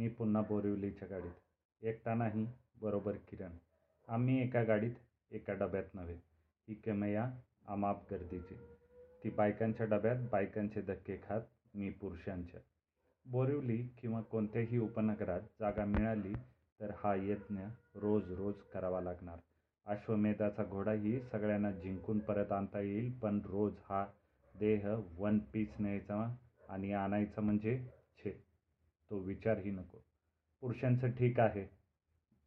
मी पुन्हा बोरिवलीच्या गाडीत. एकटा नाही बरोबर किरण. आम्ही एका गाडीत एका डब्यात नव्हे. ही केमया अमाप गर्दीची. ती बायकांच्या डब्यात बायकांचे धक्के खात मी पुरुषांच्या. बोरिवली किंवा कोणत्याही उपनगरात जागा मिळाली तर हा यज्ञ रोज रोज करावा लागणार. अश्वमेधाचा घोडाही सगळ्यांना जिंकून परत आणता येईल पण रोज हा देह वन पीस न्यायचा आणि आणायचा म्हणजे तो विचारही नको. पुरुषांचं ठीक आहे.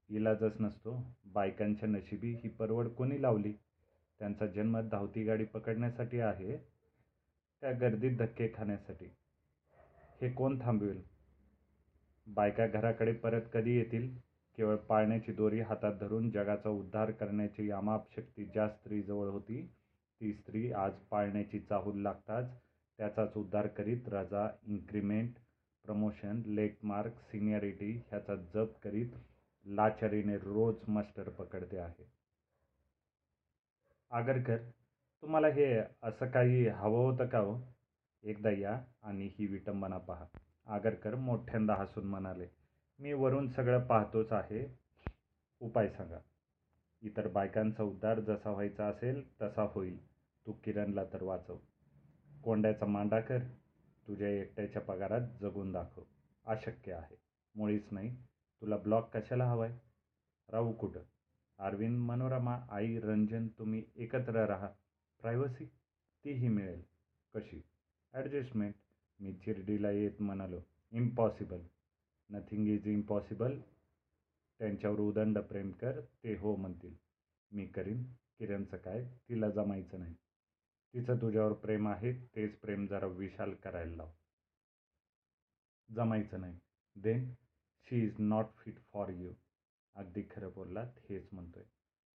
इलाजच नसतो. बायकांच्या नशिबी ही परवड कोणी लावली? त्यांचा जन्म धावती गाडी पकडण्यासाठी आहे त्या गर्दीत धक्के खाण्यासाठी. हे कोण थांबवेल? बायका घराकडे परत कधी येतील? केवळ पाळण्याची दोरी हातात धरून जगाचा उद्धार करण्याची यामाप शक्ती ज्या स्त्रीजवळ होती ती स्त्री आज पाळण्याची चाहूल लागताच त्याचाच उद्धार करीत रजा increment promotion late mark seniority ह्याचा जप करीत लाचारीने रोज मास्टर पकडते आहे. आगरकर तुम्हाला हे असं काही हवं होतं का हो? एकदा या आणि ही विटंबना पहा. आगरकर मोठ्यांदा हसून म्हणाले मी वरून सगळं पाहतोच आहे. उपाय सांगा. इतर बायकांचा उद्धार जसा व्हायचा असेल तसा होईल. तू किरणला तर वाचव. कोंड्याचा मांडा कर. तुझ्या एकट्याच्या पगारात जगून दाखव. अशक्य आहे. मुळीच नाही. तुला ब्लॉक कशाला हवाय? राहू कुठं? अरविंद मनोरमा आई रंजन तुम्ही एकत्र राहा. प्रायव्हसी तीही मिळेल. कशी? ॲडजस्टमेंट मी चिरडीला येत म्हणालो. इम्पॉसिबल नथिंग इज इम्पॉसिबल त्यांच्यावर उदंड प्रेम कर. ते हो म्हणतील. मी करीन. किरणचं काय? तिला जमायचं नाही. तिचं तुझ्यावर प्रेम आहे तेच प्रेम जरा विशाल करायला लाव. जमायचं नाही. Then she is not fit for you अगदी खरं बोललात हेच म्हणतोय.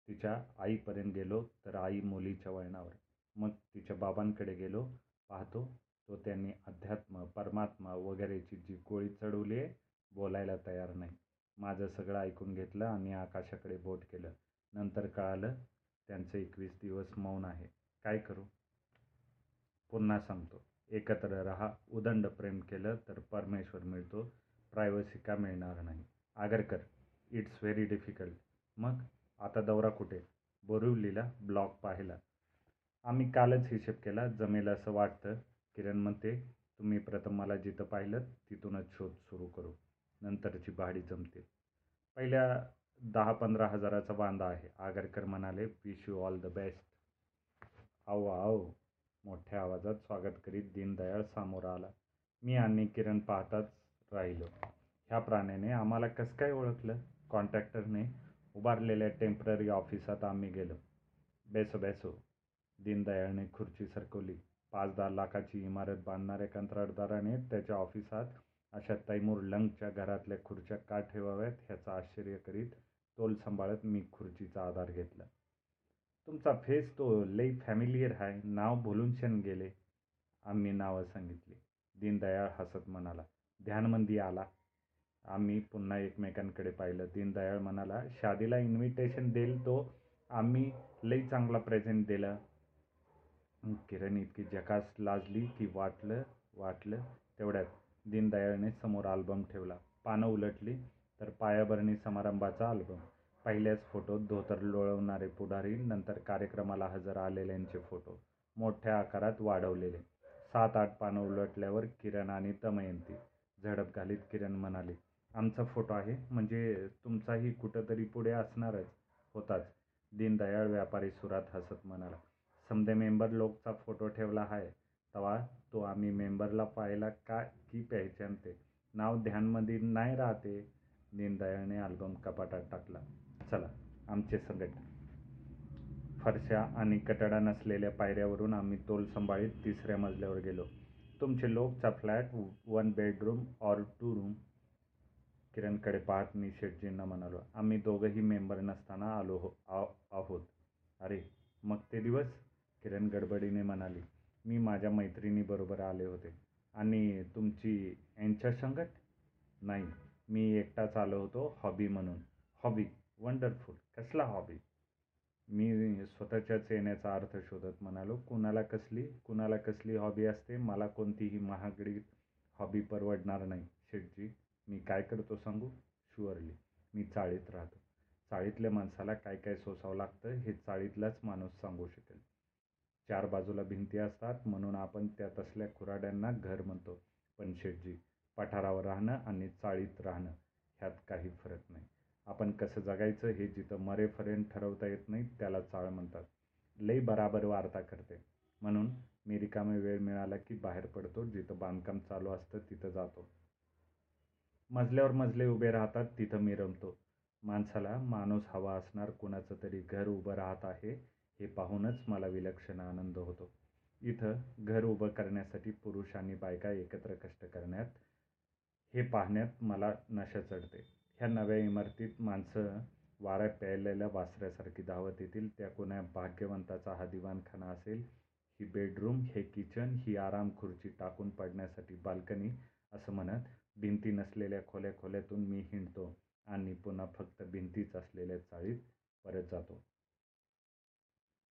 तिच्या आईपर्यंत गेलो तर आई मुलीच्या वळणावर. मग तिच्या बाबांकडे गेलो पाहतो तो त्यांनी अध्यात्म परमात्मा वगैरेची जी गोळी चढवली आहे बोलायला तयार नाही. माझं सगळं ऐकून घेतलं आणि आकाशाकडे बोट केलं. नंतर कळालं त्यांचं एकवीस दिवस मौन आहे. काय करू? पुन्हा सांगतो. एकत्र राहा उदंड प्रेम केलं तर परमेश्वर मिळतो. प्रायव्हसी का मिळणार नाही. आगरकर इट्स व्हेरी डिफिकल्ट मग आता दौरा कुठे? बोरिवलीला ब्लॉक पाहिला. आम्ही कालच हिशेब केला जमेल असं वाटतं. किरण म्हणते तुम्ही प्रथम मला जिथं पाहिलं तिथूनच शोध सुरू करू. नंतरची भाडी जमतील पहिल्या दहा पंधरा हजाराचा बांधा आहे. आगरकर म्हणाले wish you all the best आओ आओ मोठ्या आवाजात स्वागत करीत दीनदयाळ समोर आला मी आणि किरण पाहताच राहिलो. ह्या प्राण्याने आम्हाला कसं काय ओळखलं? कॉन्ट्रॅक्टरने उभारलेल्या टेंपररी ऑफिसात आम्ही गेलो. बेसो बेसो दीनदयाळने खुर्ची सरकवली. पाच दहा लाखाची इमारत बांधणाऱ्या कंत्राटदाराने त्याच्या ऑफिसात अशा तैमूर लंगच्या घरातल्या खुर्च्या का ठेवाव्यात ह्याचं आश्चर्य करीत तोल सांभाळत मी खुर्चीचा आधार घेतला. तुमचा फेस तो लई फॅमिलियर आहे. नाव भुलून शन गेले. आम्ही नावं सांगितली. दीनदयाळ हसत म्हणाला ध्यानमंदी आला. आम्ही पुन्हा एकमेकांकडे पाहिलं. दीनदयाळ म्हणाला शादीला इन्व्हिटेशन देईल तो. आम्ही लई चांगला प्रेझेंट दिला. किरण इतकी जकास लाजली की वाटलं वाटलं तेवढ्यात दीनदयाळने समोर आल्बम ठेवला. पानं उलटली तर पायाभरणी समारंभाचा अल्बम पहिल्याच फोटोत धोतर लोळवणारे पुढारी नंतर कार्यक्रमाला हजर आलेल्यांचे फोटो मोठ्या आकारात वाढवलेले. सात आठ पानं उलटल्यावर किरण आणि दमयंती झडप घालीत किरण म्हणाली आमचा फोटो आहे म्हणजे तुमचाही कुठंतरी पुढे असणारच होताच दीनदयाळ व्यापारी सुरात हसत म्हणाला. समदे मेंबर लोकचा फोटो ठेवला आहे तवा तो आम्ही मेंबरला पाहायला का की ते? नाव ध्यानमध्ये नाही राहते. दीनदयाळने अल्बम कपाटात टाकला. चला आमचे संकट फरशा आणि कटडा नसलेल्या पायऱ्यावरून आम्ही तोल सांभाळीत तिसऱ्या मजल्यावर गेलो. तुमचे लोकचा flat one bedroom or two room किरणकडे पाहत मी शेटजींना म्हणालो आम्ही दोघंही मेंबर नसताना आलो हो आहोत. अरे मग ते दिवस? किरण गडबडीने म्हणाली. मी माझ्या मैत्रिणीबरोबर आले होते. आणि तुमची यांच्या संगत? नाही मी एकटाच आलो होतो हॉबी म्हणून. हॉबी? वंडरफुल कसला हॉबी मी स्वतःच्याच येण्याचा अर्थ शोधत म्हणालो कुणाला कसली कुणाला कसली हॉबी असते मला कोणतीही महागडी हॉबी परवडणार नाही. शेटजी मी काय करतो सांगू? शुअरली मी चाळीत राहतो. चाळीतल्या माणसाला काय काय सोसावं लागतं हे चाळीतलाच माणूस सांगू शकेल. चार बाजूला भिंती असतात म्हणून आपण त्या तसल्या खुराड्यांना घर म्हणतो. पण शेटजी पठारावर राहणं आणि चाळीत राहणं ह्यात काही फरक नाही. आपण कसं जगायचं हे जिथं मरेपर्यंत ठरवता येत नाही त्याला चाळ म्हणतात. लई बराबर वार्ता करते. म्हणून मी रिकामे वेळ मिळाला की बाहेर पडतो जिथं बांधकाम चालू असतं तिथं जातो. मजल्यावर मजले उभे राहतात तिथं मी रमतो. माणसाला माणूस हवा असणार कुणाचं तरी घर उभं राहत आहे हे पाहूनच मला विलक्षण आनंद होतो. इथं घर उभं करण्यासाठी पुरुष आणि बायका एकत्र कष्ट करण्यात हे पाहण्यात मला नशा चढते. ह्या नव्या इमारतीत माणसं वारा प्यायलेल्या वासऱ्यासारखी धावत येतील. त्या कोण्या भाग्यवंताचा हा दिवाणखाना असेल? ही बेडरूम हे किचन ही आराम खुर्ची टाकून पडण्यासाठी बाल्कनी असं म्हणत भिंती नसलेल्या खोल्या खोल्यातून मी हिंडतो आणि पुन्हा फक्त भिंतीच असलेल्या चाळीत परत जातो.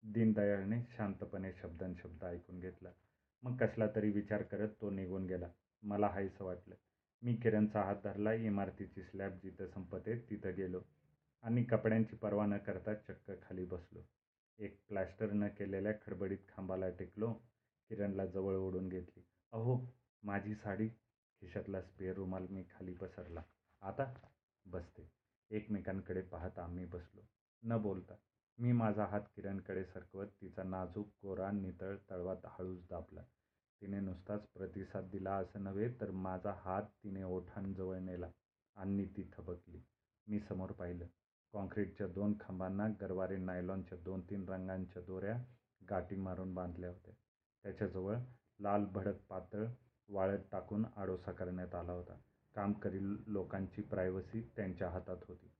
दीनदयाळने शांतपणे शब्दांशब्द ऐकून घेतला. मग कसला तरी विचार करत तो निघून गेला. मला हायसं वाटलं. मी किरणचा हात धरला इमारतीची स्लॅब जिथं संपते तिथं गेलो आणि कपड्यांची पर्वा न करता चक्क खाली बसलो. एक प्लॅस्टर न केलेल्या खडबडीत खांबाला टेकलो किरणला जवळ ओढून घेतली. अहो माझी साडी खिशातला स्पेअर रुमाल मी खाली पसरला. आता बसते. एकमेकांकडे पाहत आम्ही बसलो. न बोलता मी माझा हात किरणकडे सरकवत तिचा नाजूक कोरा नितळ तळवात हळूच दाबला. तिने नुसताच प्रतिसाद दिला असं नव्हे तर माझा हात तिने ओठांजवळ नेला. आणि ती थबकली. मी समोर पाहिलं. कॉन्क्रीटच्या दोन खांबांना गरवारे नायलॉनच्या दोन तीन रंगांच्या दोऱ्या गाठी मारून बांधल्या होत्या. त्याच्याजवळ लाल भडक पातळ वाळत टाकून आडोसा करण्यात आला होता. काम करील लोकांची प्रायव्हसी त्यांच्या हातात होती.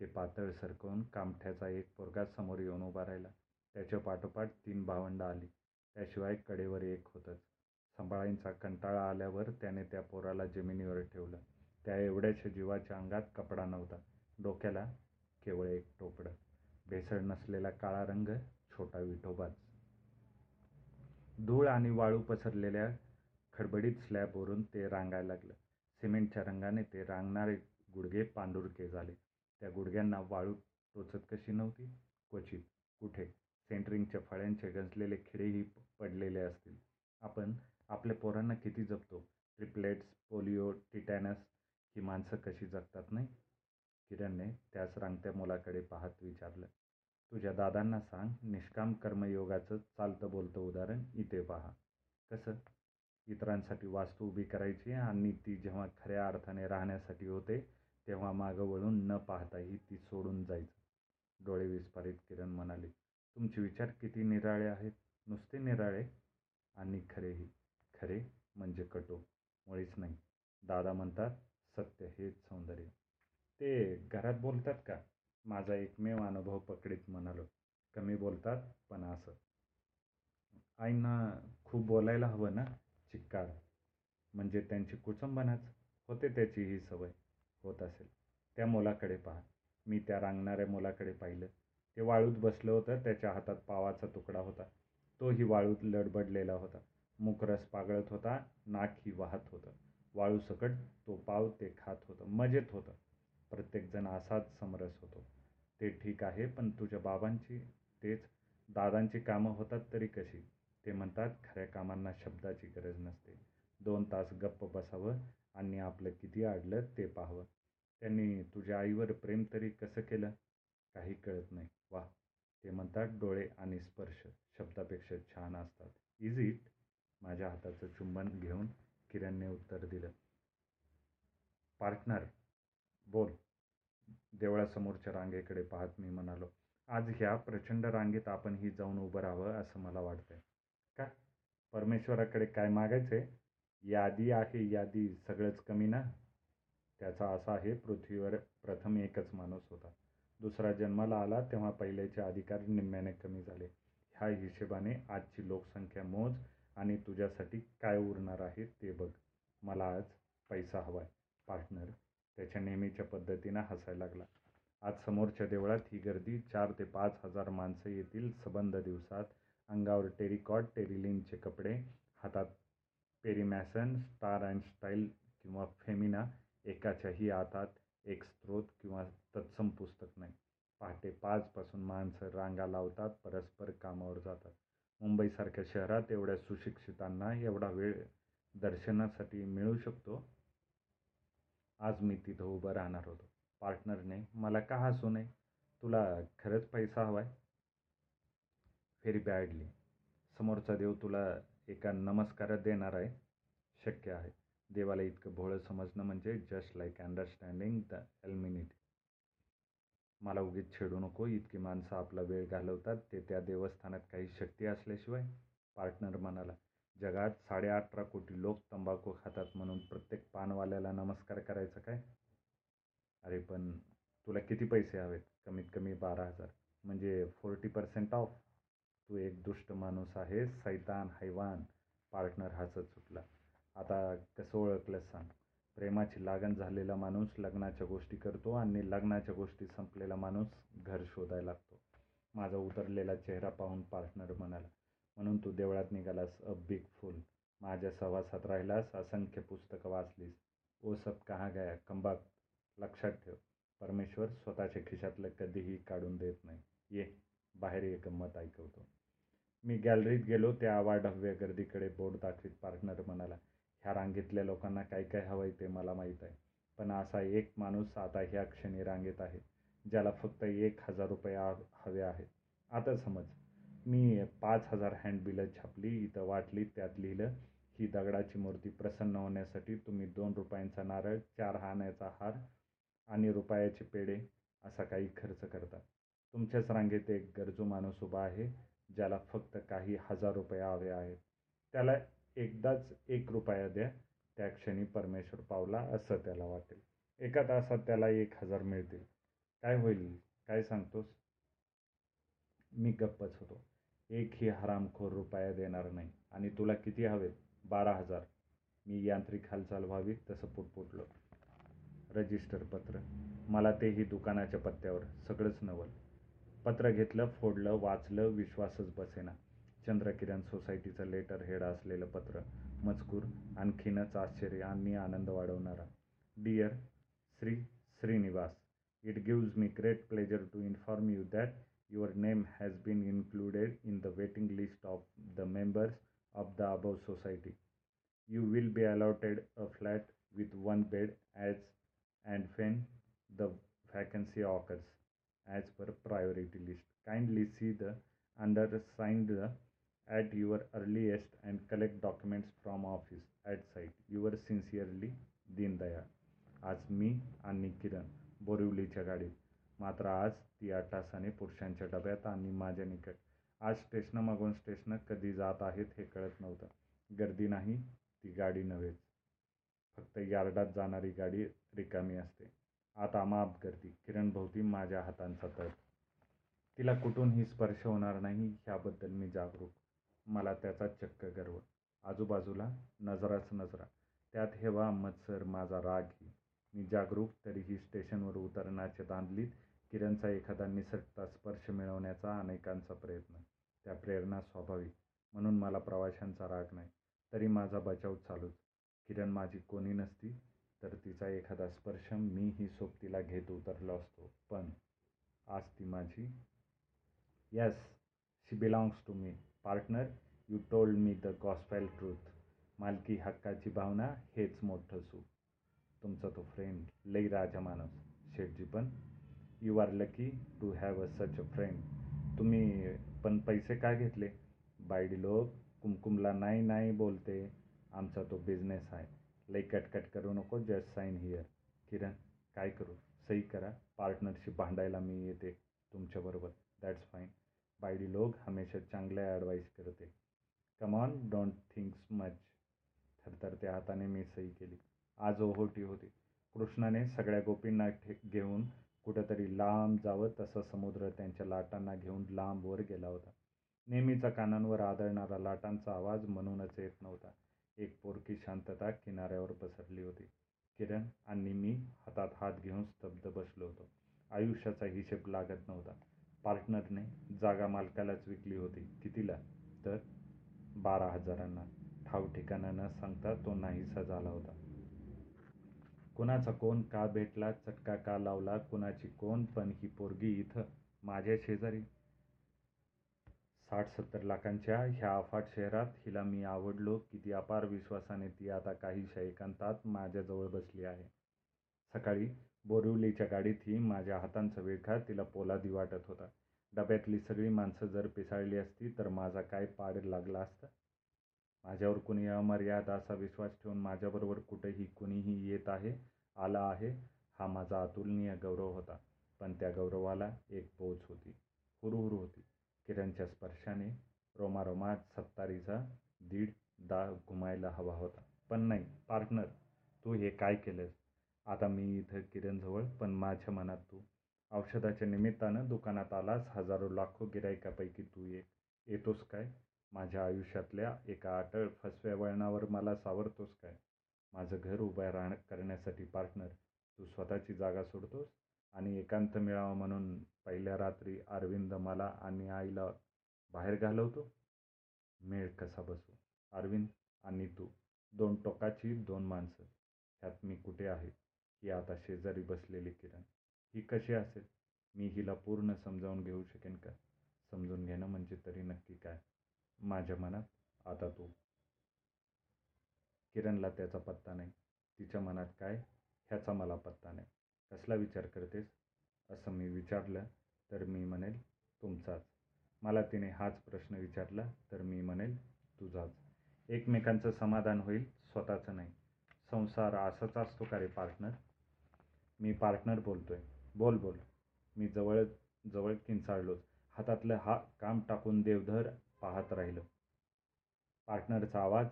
ते पातळ सरकवून कामठ्याचा एक पोरगा समोर येऊन उभा राहिला. त्याच्या पाठोपाठ तीन भावंडं आली. त्याशिवाय कडेवर एक होतंच. सांभाळायचा कंटाळा आल्यावर त्याने त्या पोराला जमिनीवर ठेवलं. त्या एवढ्याशा जीवाच्या अंगात कपडा नव्हता. डोक्याला केवळ एक टोपडं. भेसळ नसलेला काळा रंग छोटा विठोबाच. धूळ आणि वाळू पसरलेल्या खडबडीत स्लॅबवरून ते रांगायला लागलं. सिमेंटच्या रंगाने ते रांगणारे गुडघे पांढुरके झाले. त्या गुडघ्यांना वाळू टोचत कशी नव्हती? क्वचित. कुठे? सेंटरिंगच्या फळ्यांचे गंजलेले खिडेही पडलेले असतील. आपण आपल्या पोरांना किती जपतो? ट्रिपलेट्स पोलिओ टिटॅनस ही माणसं कशी जगतात नाही? किरणने त्याच रांगत्या मुलाकडे पाहत विचारलं. तुझ्या दादांना सांग निष्काम कर्मयोगाचं चालतं बोलतं उदाहरण इथे पहा. कसं? इतरांसाठी वास्तू उभी करायची आणि ती जेव्हा खऱ्या अर्थाने राहण्यासाठी होते तेव्हा मागं वळून न पाहताही ती सोडून जायचं. डोळे विस्फारित किरण म्हणाली तुमचे विचार किती निराळे आहेत. नुसते निराळे आणि खरेही. खरे म्हणजे कटू मुळीच नाही. दादा म्हणतात सत्य हेच सौंदर्य. ते घरात बोलतात का? माझा एकमेव अनुभव पकडीत म्हणालो. कमी बोलतात पण असं. आईंना खूप बोलायला हवं ना? चिक्कार म्हणजे त्यांची कुचंबनाच. होते त्याची ही सवय. होत असेल. त्या मुलाकडे पहा. मी त्या रांगणाऱ्या मुलाकडे पाहिलं. ते वाळूत बसलं होतं त्याच्या हातात पावाचा तुकडा होता. तोही वाळूत लडबडलेला होता. मुखरस पागळत होता नाकही वाहत होतं. वाळू सकट तो पाव ते खात होतं. मजेत होतं. प्रत्येकजण असाच समरस होतो. ते ठीक आहे पण तुझ्या बाबांची तेच दादांची कामं होतात तरी कशी? ते म्हणतात खऱ्या कामांना शब्दाची गरज नसते. दोन तास गप्प बसावं आणि आपलं किती अडलं ते पाहावं. त्यांनी तुझ्या आईवर प्रेम तरी कसं केलं? काही कळत नाही. वा ते म्हणतात डोळे आणि स्पर्श शब्दापेक्षा छान असतात. इज इट माझ्या हाताचं चुंबन घेऊन किरणने उत्तर दिलं. पार्टनर बोल. देवळासमोरच्या रांगेकडे पाहत मी म्हणालो आज ह्या प्रचंड रांगेत आपणही जाऊन उभं राहावं असं मला वाटतंय. का? परमेश्वराकडे काय मागायचंय? यादी आहे यादी सगळंच कमी ना? त्याचा असा आहे पृथ्वीवर प्रथम एकच माणूस होता. दुसरा जन्माला आला तेव्हा पहिल्याचे अधिकार निम्म्याने कमी झाले. ह्या हिशेबाने आजची लोकसंख्या मोज आणि तुझ्यासाठी काय उरणार आहे ते बघ. मला आज पैसा हवाय. पार्टनर त्याच्या नेहमीच्या पद्धतीनं हसायला लागला. आज समोरच्या देवळात ही गर्दी चार ते पाच हजार माणसं येतील सबंध दिवसात. अंगावर टेरिकॉट टेरिलिनचे कपडे हातात पेरीमॅसन स्टार अँड स्टाईल किंवा फेमिना एकाच्याही हातात एक स्रोत किंवा तत्सम पुस्तक नाही. पहाटे पाचपासून माणसं रांगा लावतात परस्पर कामावर जातात. मुंबईसारख्या शहरात एवढ्या सुशिक्षितांना एवढा वेळ दर्शनासाठी मिळू शकतो? आज मी तिथं उभं राहणार होतो. पार्टनरने मला का हसू नये? तुला खरंच पैसा हवाय? व्हेरी बॅडली समोरचा देव तुला एका नमस्कारात देणार आहे? शक्य आहे. देवाला इतकं भोळं समजणं म्हणजे just like understanding the enmity मला उगीच छेडू नको इतकी माणसं आपला वेळ घालवतात ते त्या देवस्थानात काही शक्ती असल्याशिवाय पार्टनर म्हणाला जगात साडे अठरा कोटी लोक तंबाखू खातात म्हणून प्रत्येक पानवाल्याला नमस्कार करायचा काय? अरे पण तुला किती पैसे हवेत? कमीत कमी बारा हजार. म्हणजे फोर्टी पर्सेंट ऑफ. तू एक दुष्ट माणूस आहेस सैतान हैवान. पार्टनर हसत सुटला. आता कसं ओळखलंस सांग? प्रेमाची लागण झालेला माणूस लग्नाच्या गोष्टी करतो आणि लग्नाच्या गोष्टी संपलेला माणूस घर शोधायला लागतो. माझा उतरलेला चेहरा पाहून पार्टनर म्हणाला म्हणून तू देवळात निघालास अ बिग फुल. माझ्या सहवासात राहिलास असंख्य पुस्तकं वाचलीस. ओ सब कहा गया? कंबाक लक्षात ठेव. परमेश्वर स्वतःच्या खिशातलं कधीही काढून देत नाही. ये बाहेर एक गंमत ऐकवतो. मी गॅलरीत गेलो त्या अवाढव्य गर्दीकडे बोट दाखवीत पार्टनर म्हणाला ह्या रांगेतल्या लोकांना काय काय आहे ते मला माहीत आहे. पण असा एक माणूस आता ह्या क्षणी रांगेत आहे ज्याला फक्त एक हजार रुपये हवे आहेत. आता समज मी पाच हजार हँडबिलं छापली इथं वाटली त्यात लिहिलं ही दगडाची मूर्ती प्रसन्न होण्यासाठी तुम्ही दोन रुपयांचा नारळ चार हाण्याचा हार आणि रुपयाचे पेढे असा काही खर्च करता. तुमच्याच रांगेत एक गरजू माणूस उभा आहे ज्याला फक्त काही हजार रुपये हवे आहेत. त्याला एकदाच एक रुपया द्या त्या क्षणी परमेश्वर पावला असं त्याला वाटेल. एका तासात त्याला एक हजार मिळतील. काय होईल? काय सांगतोस? मी गप्पच होतो. एकही हरामखोर रुपया देणार नाही. आणि तुला किती हवेत बारा हजार. मी यांत्रिक हालचाल व्हावी तसं पुटपुटलो रजिस्टर पत्र. मला तेही दुकानाच्या पत्त्यावर. सगळंच नवल. पत्र घेतलं फोडलं वाचलं विश्वासच बसेना. चंद्रकिरण सोसायटीचं लेटर हेड असलेलं पत्र मजकूर आणखीनच आश्चर्य आणि आनंद वाढवणारा. Dear Shri Srinivas it gives me great pleasure to inform you that your name has been included in the waiting list of the members of the above society you will be allotted a flat with one bed as and when the vacancy occurs as per priority list kindly see the undersigned at your earliest and collect documents from office at site. Your sincerely, Deendayal आज मी आणि किरण बोरिवलीच्या गाडीत मात्र आज ती आठ तासाने पुरुषांच्या डब्यात आणि माझ्या निकट आज स्टेशनं मागून स्टेशनं कधी जात आहेत हे कळत नव्हतं गर्दी नाही ती गाडी नव्हेच फक्त जाणारी गाडी रिकामी असते. आता माप गर्दी. किरण भोवती माझ्या हातांचा तट तिला कुठूनही स्पर्श होणार नाही ह्याबद्दल मी जागरूक. मला त्याचा चक्क गर्व. आजूबाजूला नजराच नजरा. त्यात हेवा मत्सर माझा रागही मी जागरूक तरीही स्टेशनवर उतरण्याच्या दांदलीत किरणचा एखादा निसटता स्पर्श मिळवण्याचा अनेकांचा प्रयत्न. त्या प्रेरणा स्वाभाविक. म्हणून मला प्रवाशांचा राग नाही. तरी माझा बचाव चालूच. किरण माझी कोणी नसती तर तिचा एखादा स्पर्श मीही सोबतीला घेत उतरलो असतो. पण आज ती माझी. Yes she belongs to me partner you told me the gospel truth मालकी हक्काची भावना हेच मोठं सुख. तुमचा तो फ्रेंड लई राजा माणूस. शेठजी पण. You are lucky to have a such a friend तुम्ही पण पैसे का घेतले? बायडी लोक कुमकुमला नाही नाही बोलते. आमचा तो बिझनेस आहे. लई कटकट करू नको जस्ट साईन हिअर किरण काय करू? सही करा. पार्टनरशिप भांडायला मी येते तुमच्याबरोबर दॅट्स फाईन बायडी लोक हमेशा चांगल्या ॲडवाईस करते. Come on don't thinks much थरथरत्या हाताने मी सही केली. आज ओहोटी होती. कृष्णाने सगळ्या गोपींना ठे घेऊन कुठंतरी लांब जावं तसं समुद्र त्यांच्या लाटांना घेऊन लांबवर गेला होता. नेहमीचा कानांवर आदळणारा लाटांचा आवाज म्हणूनच येत नव्हता. एक पोरकी शांतता किनाऱ्यावर पसरली होती. किरण आणि मी हातात हात घेऊन स्तब्ध बसलो होतो. आयुष्याचा हिशेब लागत नव्हता. पार्टनरने जागा मालकालाच विकली होती. कितीला? तर बारा हजारांना. ठाव ठिकाणा न सांगता तो नाहीसा झाला होता. कुणाचा कोण का भेटला चटका का लावला कुणाची कोण पण ही पोरगी इथं माझ्या शेजारी साठ सत्तर लाखांच्या ह्या अफाट शहरात हिला मी आवडलो किती अपार विश्वासाने ती आता काहीशा एकांतात माझ्याजवळ बसली आहे. सकाळी बोरिवलीच्या गाडीत ही माझ्या हातांचा विळखा तिला पोलादी वाटत होता. डब्यातली सगळी माणसं जर पिसाळली असती तर माझा काय पाड लागला असता? माझ्यावर कुणी अमर्याद असा विश्वास ठेवून माझ्याबरोबर कुठेही कुणीही येत आहे आला आहे हा माझा अतुलनीय गौरव होता. पण त्या गौरवाला एक बोच होती. हुरहुर होती. किरणच्या स्पर्शाने रोमारोमात सत्तारीचा दीड दा घुमायला हवा होता. पण नाही पार्टनर तू हे काय केलंस? आता मी इथं किरणजवळ पण माझ्या मनात तू. औषधाच्या निमित्तानं दुकानात आलास हजारो लाखो गिरायकापैकी तू एक. येतोस काय? माझ्या आयुष्यातल्या एका अटळ फसव्या वळणावर मला सावरतोस काय? माझं घर उभं राहण करण्यासाठी पार्टनर तू स्वतःची जागा सोडतोस? आणि एकांत मिळावा म्हणून पहिल्या रात्री अरविंद मला आणि आईला बाहेर घालवतो. मेळ कसा बसू? अरविंद आणि तू दोन टोकाची दोन माणसं. ह्यात मी कुठे आहे? ही आता शेजारी बसलेली किरण. ही कशी असेल? मी हिला पूर्ण समजावून घेऊ शकेन का? समजून घेणं म्हणजे तरी नक्की काय? माझ्या मनात आता तू. किरणला त्याचा पत्ता नाही. तिच्या मनात काय? ह्याचा मला पत्ता नाही. कसला विचार करतेस? असं मी विचारलं तर मी म्हणेल तुमचाच. मला तिने हाच प्रश्न विचारला तर मी म्हणेल तुझाच. एकमेकांचं समाधान होईल स्वतःचं नाही. संसार असाच असतो का रे पार्टनर? मी पार्टनर बोलतोय. बोल बोल. मी जवळ जवळ किंचाळलोच. हातातलं हा काम टाकून देवधर पाहत राहिलो. पार्टनरचा आवाज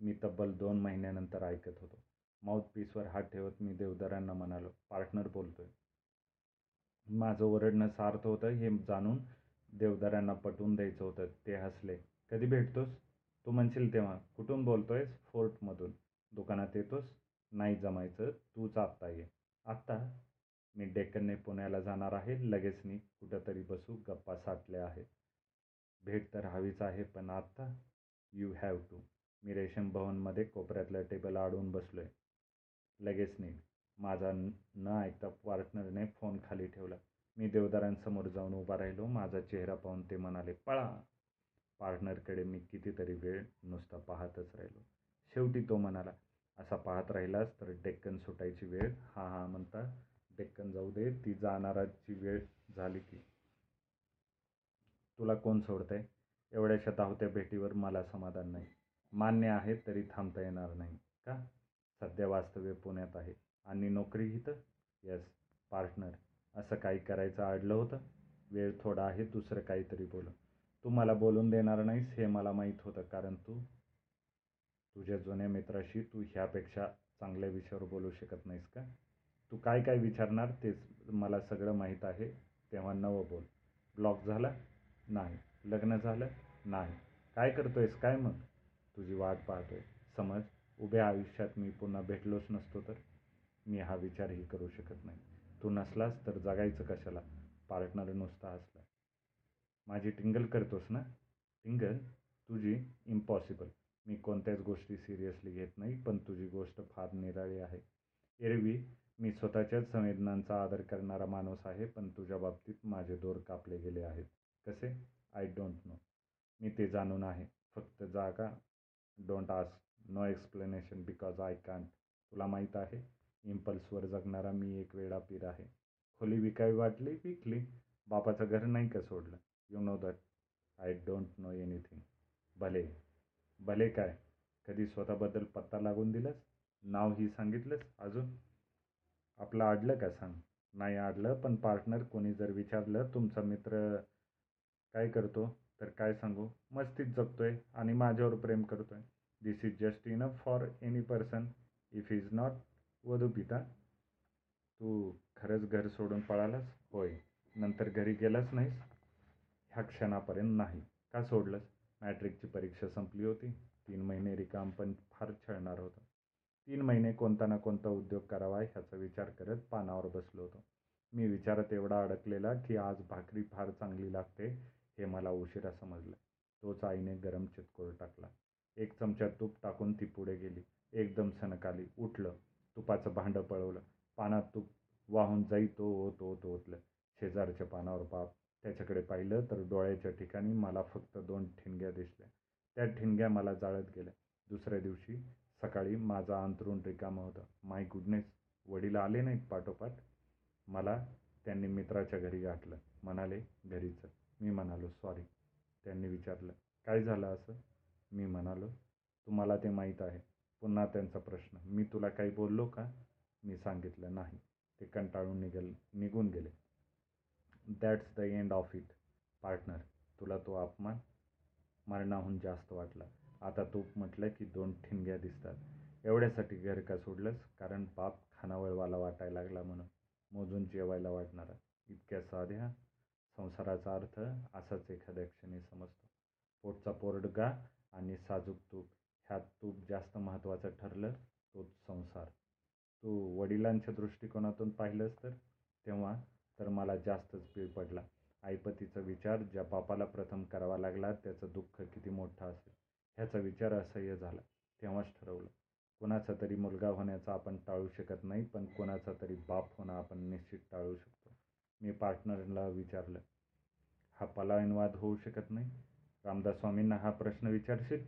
मी तब्बल दोन महिन्यानंतर ऐकत होतो. माउथपीसवर हात ठेवत मी देवदारांना म्हणालो पार्टनर बोलतोय. माझं ओरडणं सार्थ होतं हे जाणून देवदारांना पटवून द्यायचं होतं. ते हसले कधी भेटतोस? तू म्हणशील तेव्हा. कुठून बोलतोयस? फोर्टमधून. दुकानात येतोस? नाही जमायचं तूच आत्ता ये. आत्ता? मी डेक्कनने पुण्याला जाणार आहे लगेच मी कुठंतरी बसू गप्पा साठल्या आहेत. भेट तर हवीच आहे पण आत्ता? यू हॅव टू मी रेशम भवनमध्ये कोपऱ्यातलं टेबल आडून बसलो आहे लगेच निघ माझा न ऐकता पार्टनरने फोन खाली ठेवला. मी देवदारांसमोर जाऊन उभा राहिलो. माझा चेहरा पाहून ते म्हणाले पळा. पार्टनरकडे मी कितीतरी वेळ नुसता पाहतच राहिलो. शेवटी तो म्हणाला असा पाहत राहिलास तर डेक्कन सुटायची वेळ. हा हा म्हणता डेक्कन जाऊ दे ती जाणाराची वेळ झाली की. तुला कोण सोडतंय? एवढ्याशा धावत्या भेटीवर मला समाधान नाही. मान्य आहे तरी थांबता येणार नाही. का? सध्या वास्तव्य पुण्यात आहे. आणि नोकरी इथं? यस पार्टनर असं काही करायचं अडलं होतं? वेळ थोडा आहे दुसरं काहीतरी बोल. तू मला बोलून देणार नाहीस हे मला माहीत होतं कारण तू तुझ्या जुन्या मित्राशी तू ह्यापेक्षा चांगल्या विषयावर बोलू शकत नाहीस का? तू काय काय विचारणार तेच मला सगळं माहीत आहे तेव्हा नवं बोल. ब्लॉक झाला? नाही. लग्न झालं? नाही. काय करतोयस? काय मग? तुझी वाट पाहतोय. समज उभ्या आयुष्यात मी पुन्हा भेटलोच नसतो तर मी हा विचारही करू शकत नाही. तू नसलास तर जगायचं कशाला? पार्टनर नुसता हसला. माझी टिंगल करतोस ना? टिंगल? तुझी इम्पॉसिबल मी कोणत्याच गोष्टी सिरियसली घेत नाही पण तुझी गोष्ट फार निराळी आहे. एरवी मी स्वतःच्याच संवेदनांचा आदर करणारा माणूस आहे पण तुझ्या बाबतीत माझे दोर कापले गेले आहेत. कसे? आय डोंट नो मी ते जाणून आहे. फक्त जागा. Don't ask no explanation because I can't तुला माहीत आहे? इम्पल्सवर जगणारा मी एक वेळा पीर आहे. खोली विकावी वाटली विकली. बापाचं घर नाही का सोडलं? You know that I don't know anything भले. भले काय? कधी स्वतःबद्दल पत्ता लागून दिलास? नाव ही सांगितलंस अजून? आपलं आडलं का सांग? नाही आडलं पण पार्टनर कोणी जर विचारलं तुमचा मित्र काय करतो? तर काय सांगू? मस्तीत जगतोय आणि माझ्यावर प्रेम करतोय. This is just enough for any person if is not वधू पिता. तू खरंच घर सोडून पळालास? होय. नंतर घरी गेलास नाहीस? ह्या क्षणापर्यंत नाही. का सोडलंस? मॅट्रिकची परीक्षा संपली होती. तीन महिने रिकाम पण फार छळणार होतं. तीन महिने कोणता ना कोणता उद्योग करावा ह्याचा विचार करत पानावर बसलो होतो. मी विचारात एवढा अडकलेला की आज भाकरी फार चांगली लागते हे मला उशिरा समजलं. तोच आईने गरम चितकोर टाकला. एक चमचा तूप टाकून ती पुढे गेली. एकदम सणकाली उठलं. तुपाचं भांडं पळवलं. पानात तूप वाहून जाई तो ओत ओत ओतलं शेजारच्या पानावर बाप. त्याच्याकडे पाहिलं तर डोळ्याच्या ठिकाणी मला फक्त दोन ठिणग्या दिसल्या. त्या ठिणग्या मला जाळत गेल्या. दुसऱ्या दिवशी सकाळी माझा अंतरून रिकामं होतं. माय गुडनेस वडील आले नाहीत पाठोपाठ. मला त्यांनी मित्राच्या घरी गाठलं. म्हणाले घरीचं. मी म्हणालो सॉरी. त्यांनी विचारलं काय झालं असं? मी म्हणालो तुम्हाला ते माहीत आहे. पुन्हा त्यांचा प्रश्न. मी तुला काही बोललो का? मी सांगितलं नाही. ते कंटाळून निघेल निघून गेले. That's the end of it partner तुला तो अपमान मरणाहून जास्त वाटला. आता तू म्हटलं की दोन ठिणग्या दिसतात. एवढ्यासाठी घर का सोडलंस? कारण बाप खानावळवाला वाटायला लागला म्हणून. मोजून जेवायला वाटणारा. इतक्या साध्या संसाराचा अर्थ असाच एखाद्या क्षणी समजतो. पोटचा पोरडगा आणि साजूक तूप. ह्यात तूप जास्त महत्त्वाचं ठरलं तोच संसार. तू वडिलांच्या दृष्टिकोनातून पाहिलंस तर तेव्हा तर मला जास्तच पीळ पडला. आईपतीचा विचार ज्या बापाला प्रथम करावा लागला त्याचं दुःख किती मोठं असेल? ह्याचा विचार असह्य झाला. तेव्हाच ठरवलं. कोणाचा तरी मुलगा होण्याचा आपण टाळू शकत नाही पण कोणाचा तरी बाप होणं आपण निश्चित टाळू शकतो. मी पार्टनरला विचारलं हा पलायनवाद होऊ शकत नाही? रामदास स्वामींना हा प्रश्न विचारशील?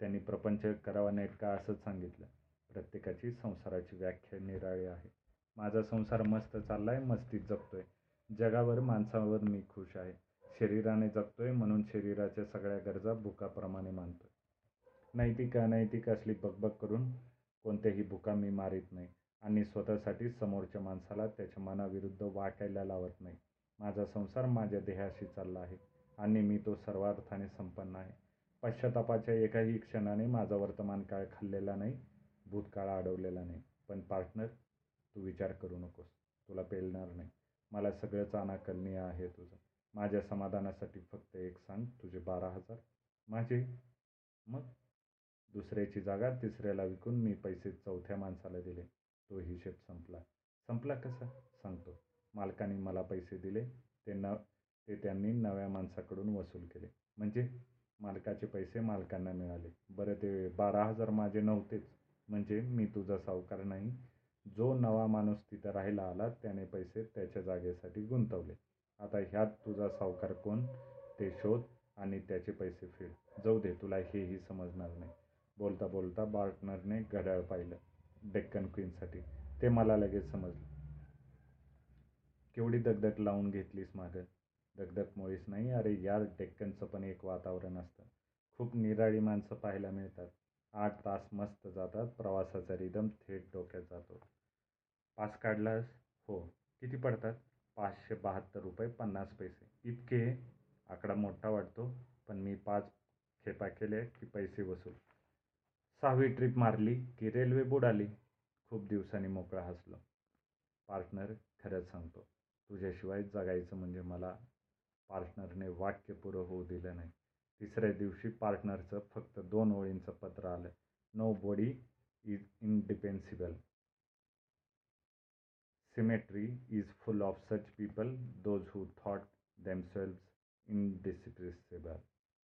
त्यांनी प्रपंच करावा नेटका असंच सांगितलं. प्रत्येकाची संसाराची व्याख्या निराळी आहे. माझा संसार मस्त चालला आहे मस्तीत जगतोय. जगावर माणसावर मी खुश आहे. शरीराने जगतोय म्हणून शरीराच्या सगळ्या गरजा भुकाप्रमाणे मानतोय. नैतिक अनैतिक असली बकबक करून कोणत्याही भुका मी मारित नाही आणि स्वतःसाठी समोरच्या माणसाला त्याच्या मनाविरुद्ध वाटायला लावत नाही. माझा संसार माझ्या देहाशी चालला आहे. आणि मी तो सर्वार्थाने संपन्न आहे. पश्चातापाच्या एकाही क्षणाने माझा वर्तमान काळ खाल्लेला नाही भूतकाळ अडवलेला नाही. पण पार्टनर तू विचार करू नकोस. तुला पेलणार नाही. मला सगळंच अनाकलनीय आहे तुझं. माझ्या समाधानासाठी फक्त एक सांग तुझे बारा हजार. माझे? मग? दुसऱ्याची जागा तिसऱ्याला विकून मी पैसे चौथ्या माणसाला दिले. तो हिशेब संपला. संपला कसा? सांगतो. मालकाने मला पैसे दिले. ते न ते त्यांनी नव्या माणसाकडून वसूल केले. म्हणजे मालकाचे पैसे मालकांना मिळाले. बरं ते बारा हजार माझे नव्हतेच. म्हणजे मी तुझा सावकार नाही. जो नवा माणूस तिथं राहायला आला त्याने पैसे त्याच्या जागेसाठी गुंतवले. आता ह्यात तुझा सावकार कोण? ते शोध आणि त्याचे पैसे फेड. जाऊ दे तुला हेही समजणार नाही. बोलता बोलता पार्टनरने घड्याळ पाहिलं. डेक्कन क्वीनसाठी. ते मला लगेच समजलं. केवढी दगदग लावून घेतलीस मागं? दगदग मुळीच नाही. अरे यार डेक्कनचं पण एक वातावरण असतं. खूप निराळी माणसं पाहायला मिळतात. आठ तास मस्त जातात. प्रवासाचा रिदम थेट डोक्यात जातो. पास काढलास? हो. किती पडतात? पाचशे बहात्तर रुपये पन्नास पैसे. इतके? आकडा मोठा वाटतो पण मी पाच खेपा केले की पैसे वसूल. सहावी ट्रिप मारली की रेल्वे बुडाली खूप दिवसांनी मोकळा हसलो. पार्टनर खरंच सांगतो तुझ्याशिवाय जगायचं म्हणजे मला पार्टनरने वाक्य पुरं होऊ दिलं नाही. तिसऱ्या दिवशी पार्टनरचं फक्त दोन ओळींचं पत्र आलं. Nobody is indispensable cemetery is full of such people those who thought themselves indispensable